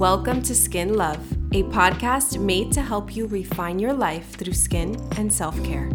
Welcome to Skin Love, a podcast made to help you refine your life through skin and self care.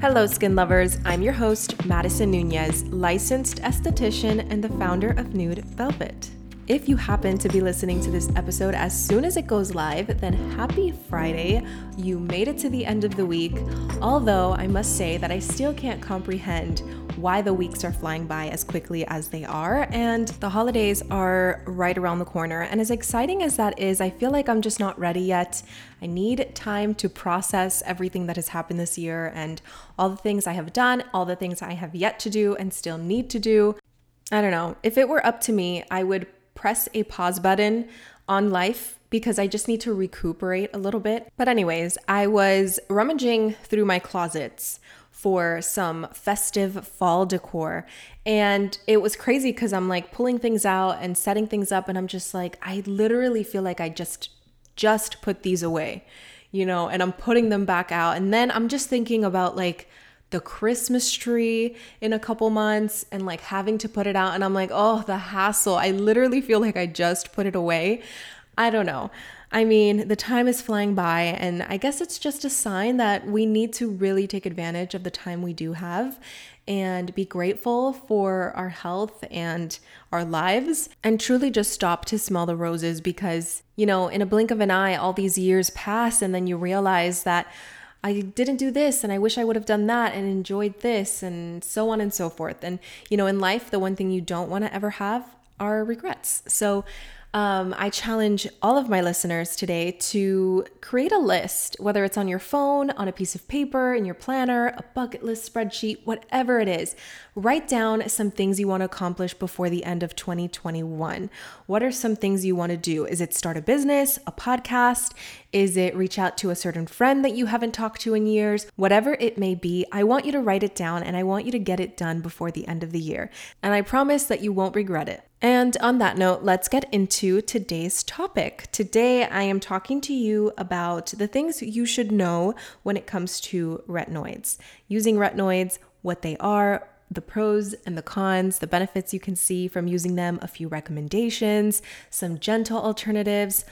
Hello, skin lovers. I'm your host, Madison Nunez, licensed esthetician and the founder of Nude Velvet. If you happen to be listening to this episode as soon as it goes live, then happy Friday. You made it to the end of the week. Although I must say that I still can't comprehend why the weeks are flying by as quickly as they are, and the holidays are right around the corner. And as exciting as that is, I feel like I'm just not ready yet. I need time to process everything that has happened this year and all the things I have done, all the things I have yet to do and still need to do. I don't know. If it were up to me, I would press a pause button on life because I just need to recuperate a little bit. But, anyways, I was rummaging through my closets for some festive fall decor. And it was crazy because I'm like pulling things out and setting things up. And I'm just like, I literally feel like I just, just put these away, you know, and I'm putting them back out. And then I'm just thinking about like, the Christmas tree in a couple months and like having to put it out. And I'm like, oh, the hassle. I literally feel like I just put it away. I don't know. I mean, the time is flying by, and I guess it's just a sign that we need to really take advantage of the time we do have and be grateful for our health and our lives and truly just stop to smell the roses because, you know, in a blink of an eye, all these years pass, and then you realize that I didn't do this and I wish I would have done that and enjoyed this and so on and so forth. And, you know, in life, the one thing you don't want to ever have are regrets. So, um, I challenge all of my listeners today to create a list, whether it's on your phone, on a piece of paper, in your planner, a bucket list spreadsheet, whatever it is. Write down some things you want to accomplish before the end of 2021. What are some things you want to do? Is it start a business, a podcast? Is it reach out to a certain friend that you haven't talked to in years? Whatever it may be, I want you to write it down and I want you to get it done before the end of the year. And I promise that you won't regret it. And on that note, let's get into today's topic. Today, I am talking to you about the things you should know when it comes to retinoids. Using retinoids, what they are, the pros and the cons, the benefits you can see from using them, a few recommendations, some gentle alternatives,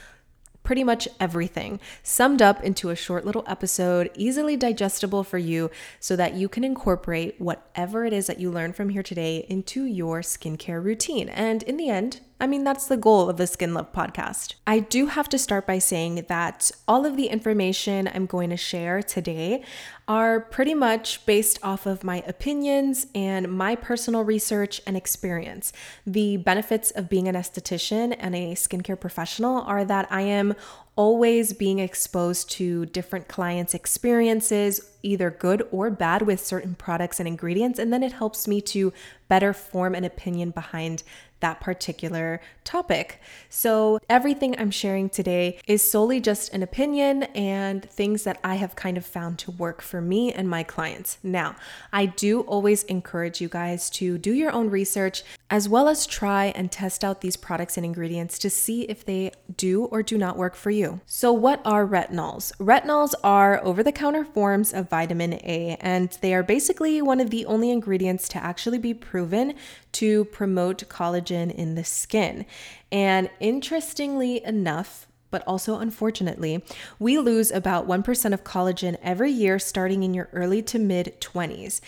pretty much everything summed up into a short little episode, easily digestible for you so that you can incorporate whatever it is that you learn from here today into your skincare routine. And in the end, I mean, that's the goal of the Skin Love podcast. I do have to start by saying that all of the information I'm going to share today are pretty much based off of my opinions and my personal research and experience. The benefits of being an esthetician and a skincare professional are that I am always being exposed to different clients' experiences, either good or bad, with certain products and ingredients. And then it helps me to better form an opinion behind that particular topic. So, everything I'm sharing today is solely just an opinion and things that I have kind of found to work for me and my clients. Now, I do always encourage you guys to do your own research as well as try and test out these products and ingredients to see if they do or do not work for you. So, what are retinols? Retinols are over the counter forms of vitamin A, and they are basically one of the only ingredients to actually be proven to promote collagen in the skin. And interestingly enough, but also unfortunately, we lose about 1% of collagen every year starting in your early to mid 20s.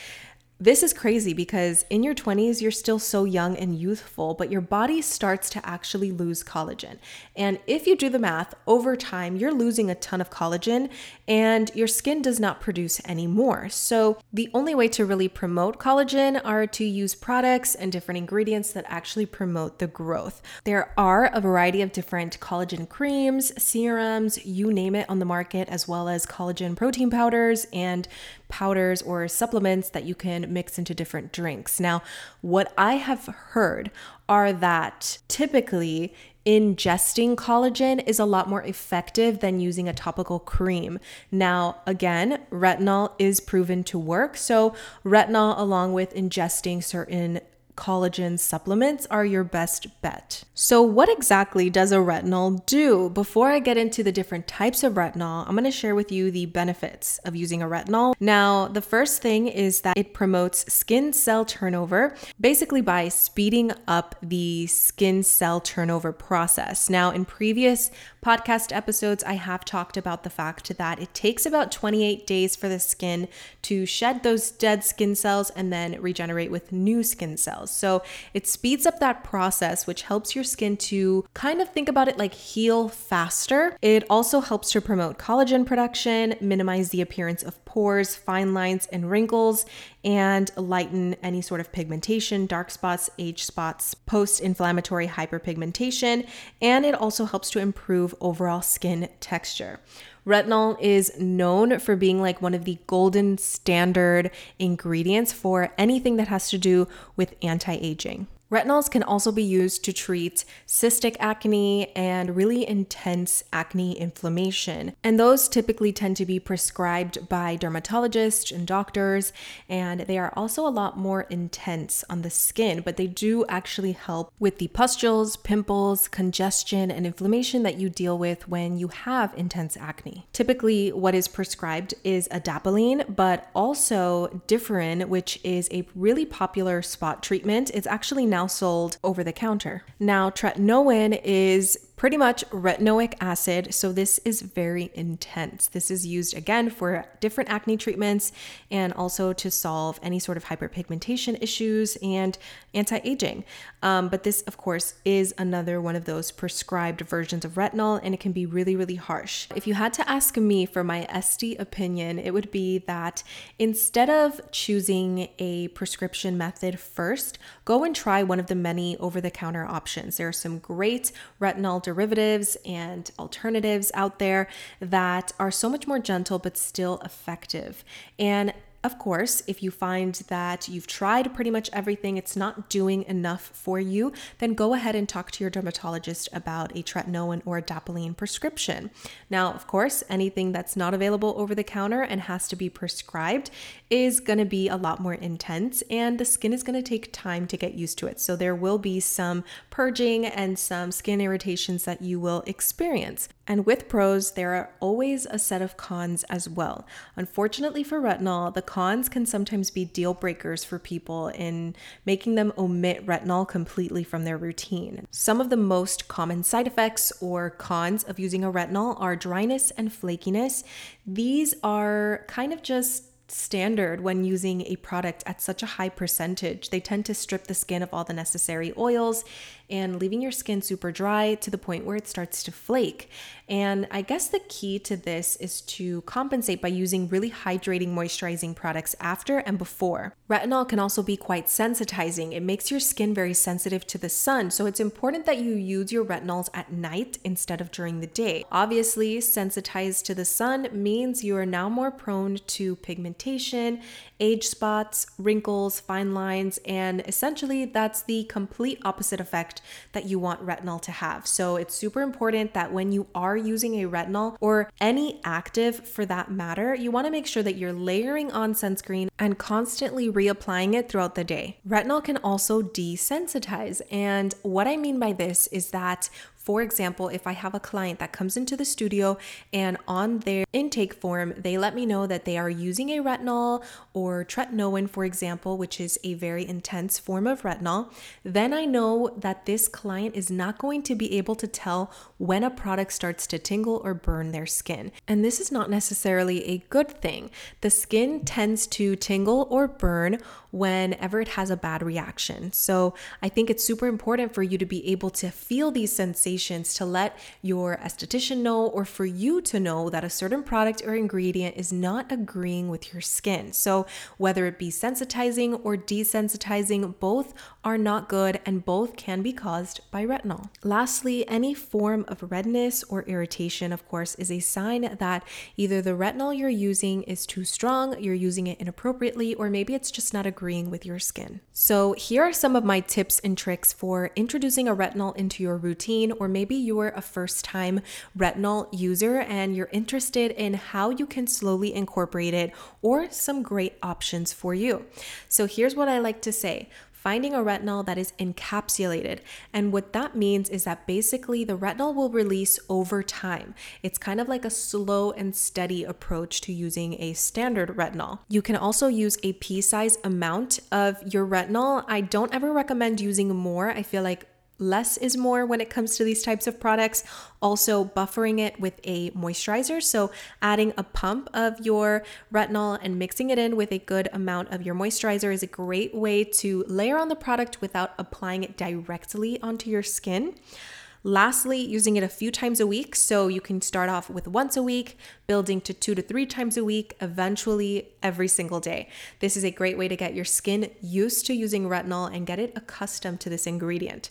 This is crazy because in your 20s, you're still so young and youthful, but your body starts to actually lose collagen. And if you do the math, over time, you're losing a ton of collagen and your skin does not produce any more. So, the only way to really promote collagen are to use products and different ingredients that actually promote the growth. There are a variety of different collagen creams, serums, you name it on the market, as well as collagen protein powders and powders or supplements that you can mix into different drinks. Now, what I have heard are that typically ingesting collagen is a lot more effective than using a topical cream. Now, again, retinol is proven to work. So, retinol, along with ingesting certain collagen supplements are your best bet. So, what exactly does a retinol do? Before I get into the different types of retinol, I'm gonna share with you the benefits of using a retinol. Now, the first thing is that it promotes skin cell turnover, basically by speeding up the skin cell turnover process. Now, in previous podcast episodes, I have talked about the fact that it takes about 28 days for the skin to shed those dead skin cells and then regenerate with new skin cells. So it speeds up that process, which helps your skin to kind of think about it like heal faster. It also helps to promote collagen production, minimize the appearance of pores, fine lines, and wrinkles, and lighten any sort of pigmentation, dark spots, age spots, post inflammatory hyperpigmentation, and it also helps to improve overall skin texture. Retinol is known for being like one of the golden standard ingredients for anything that has to do with anti aging. Retinols can also be used to treat cystic acne and really intense acne inflammation. And those typically tend to be prescribed by dermatologists and doctors, and they are also a lot more intense on the skin, but they do actually help with the pustules, pimples, congestion, and inflammation that you deal with when you have intense acne. Typically, what is prescribed is adapalene, but also Differin, which is a really popular spot treatment. It's actually now now sold over the counter. Now, tretinoin is pretty much retinoic acid. So, this is very intense. This is used again for different acne treatments and also to solve any sort of hyperpigmentation issues and anti aging. Um, but this, of course, is another one of those prescribed versions of retinol, and it can be really, really harsh. If you had to ask me for my SD opinion, it would be that instead of choosing a prescription method first, go and try one of the many over the counter options. There are some great retinol derivatives and alternatives out there that are so much more gentle but still effective. And of course, if you find that you've tried pretty much everything, it's not doing enough for you, then go ahead and talk to your dermatologist about a tretinoin or a adapalene prescription. Now, of course, anything that's not available over the counter and has to be prescribed is going to be a lot more intense, and the skin is going to take time to get used to it. So, there will be some purging and some skin irritations that you will experience. And with pros, there are always a set of cons as well. Unfortunately for retinol, the cons can sometimes be deal breakers for people in making them omit retinol completely from their routine. Some of the most common side effects or cons of using a retinol are dryness and flakiness. These are kind of just standard when using a product at such a high percentage. They tend to strip the skin of all the necessary oils and leaving your skin super dry to the point where it starts to flake. And I guess the key to this is to compensate by using really hydrating, moisturizing products after and before. Retinol can also be quite sensitizing. It makes your skin very sensitive to the sun, so it's important that you use your retinols at night instead of during the day. Obviously, sensitized to the sun means you are now more prone to pigmentation age spots, wrinkles, fine lines, and essentially that's the complete opposite effect that you want retinol to have. So it's super important that when you are using a retinol or any active for that matter, you want to make sure that you're layering on sunscreen and constantly reapplying it throughout the day. Retinol can also desensitize. And what I mean by this is that for example, if I have a client that comes into the studio and on their intake form, they let me know that they are using a retinol or tretinoin, for example, which is a very intense form of retinol, then I know that this client is not going to be able to tell when a product starts to tingle or burn their skin. And this is not necessarily a good thing. The skin tends to tingle or burn whenever it has a bad reaction. So I think it's super important for you to be able to feel these sensations to let your esthetician know or for you to know that a certain product or ingredient is not agreeing with your skin. So whether it be sensitizing or desensitizing, both are not good and both can be caused by retinol. Lastly, any form of redness or irritation, of course, is a sign that either the retinol you're using is too strong, you're using it inappropriately, or maybe it's just not a agreeing with your skin. So, here are some of my tips and tricks for introducing a retinol into your routine, or maybe you're a first time retinol user and you're interested in how you can slowly incorporate it or some great options for you. So, here's what I like to say finding a retinol that is encapsulated. And what that means is that basically the retinol will release over time. It's kind of like a slow and steady approach to using a standard retinol. You can also use a pea size amount of your retinol. I don't ever recommend using more. I feel like less is more when it comes to these types of products. Also, buffering it with a moisturizer. So, adding a pump of your retinol and mixing it in with a good amount of your moisturizer is a great way to layer on the product without applying it directly onto your skin. Lastly, using it a few times a week. So you can start off with once a week, building to two to three times a week, eventually every single day. This is a great way to get your skin used to using retinol and get it accustomed to this ingredient.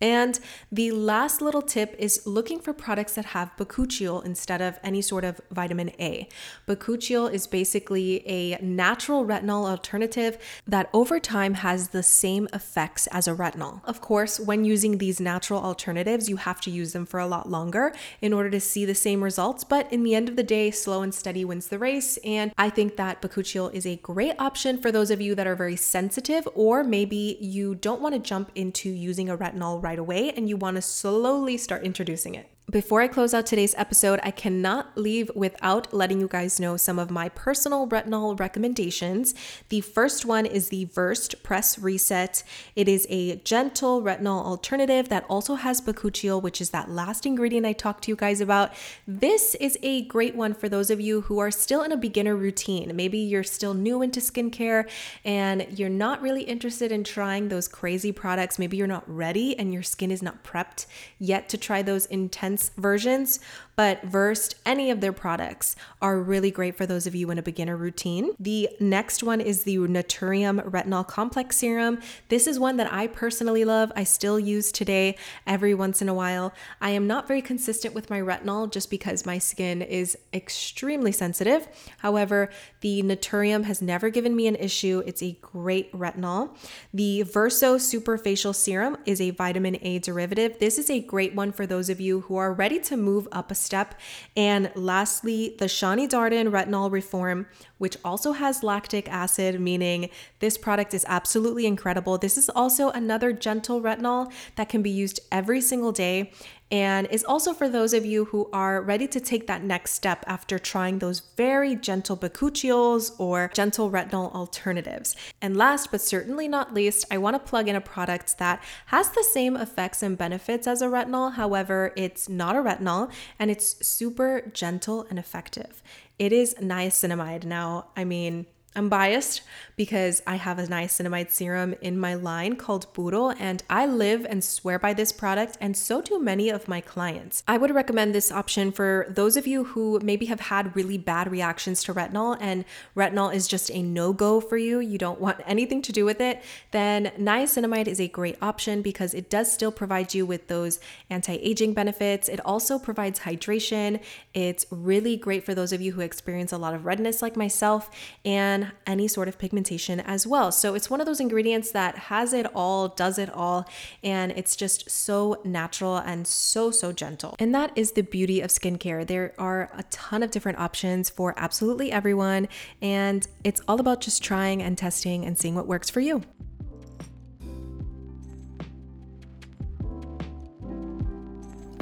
And the last little tip is looking for products that have bakuchiol instead of any sort of vitamin A. Bakuchiol is basically a natural retinol alternative that over time has the same effects as a retinol. Of course, when using these natural alternatives, you have to use them for a lot longer in order to see the same results, but in the end of the day, slow and steady wins the race. And I think that bakuchiol is a great option for those of you that are very sensitive or maybe you don't want to jump into using a retinol right away and you want to slowly start introducing it. Before I close out today's episode, I cannot leave without letting you guys know some of my personal retinol recommendations. The first one is the Versed Press Reset. It is a gentle retinol alternative that also has bakuchiol, which is that last ingredient I talked to you guys about. This is a great one for those of you who are still in a beginner routine. Maybe you're still new into skincare and you're not really interested in trying those crazy products. Maybe you're not ready and your skin is not prepped yet to try those intense versions, but Versed, any of their products are really great for those of you in a beginner routine. The next one is the Naturium Retinol Complex Serum. This is one that I personally love. I still use today every once in a while. I am not very consistent with my retinol just because my skin is extremely sensitive. However, the Naturium has never given me an issue. It's a great retinol. The Verso Super Facial Serum is a vitamin A derivative. This is a great one for those of you who are ready to move up a step. And lastly, the Shani Darden Retinol Reform, which also has lactic acid, meaning this product is absolutely incredible. This is also another gentle retinol that can be used every single day and is also for those of you who are ready to take that next step after trying those very gentle bakuchiols or gentle retinol alternatives. And last but certainly not least, I want to plug in a product that has the same effects and benefits as a retinol. However, it's not a retinol and it's super gentle and effective. It is niacinamide. Now, I mean, I'm biased because I have a niacinamide serum in my line called Puro, and I live and swear by this product, and so do many of my clients. I would recommend this option for those of you who maybe have had really bad reactions to retinol, and retinol is just a no go for you. You don't want anything to do with it. Then niacinamide is a great option because it does still provide you with those anti aging benefits. It also provides hydration. It's really great for those of you who experience a lot of redness, like myself, and any sort of pigmentation as well. So it's one of those ingredients that has it all, does it all, and it's just so natural and so, so gentle. And that is the beauty of skincare. There are a ton of different options for absolutely everyone, and it's all about just trying and testing and seeing what works for you.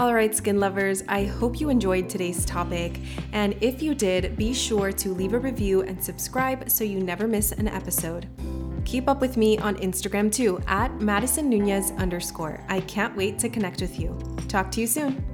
All right, skin lovers, I hope you enjoyed today's topic. And if you did, be sure to leave a review and subscribe so you never miss an episode. Keep up with me on Instagram too, at Madison Nunez underscore. I can't wait to connect with you. Talk to you soon.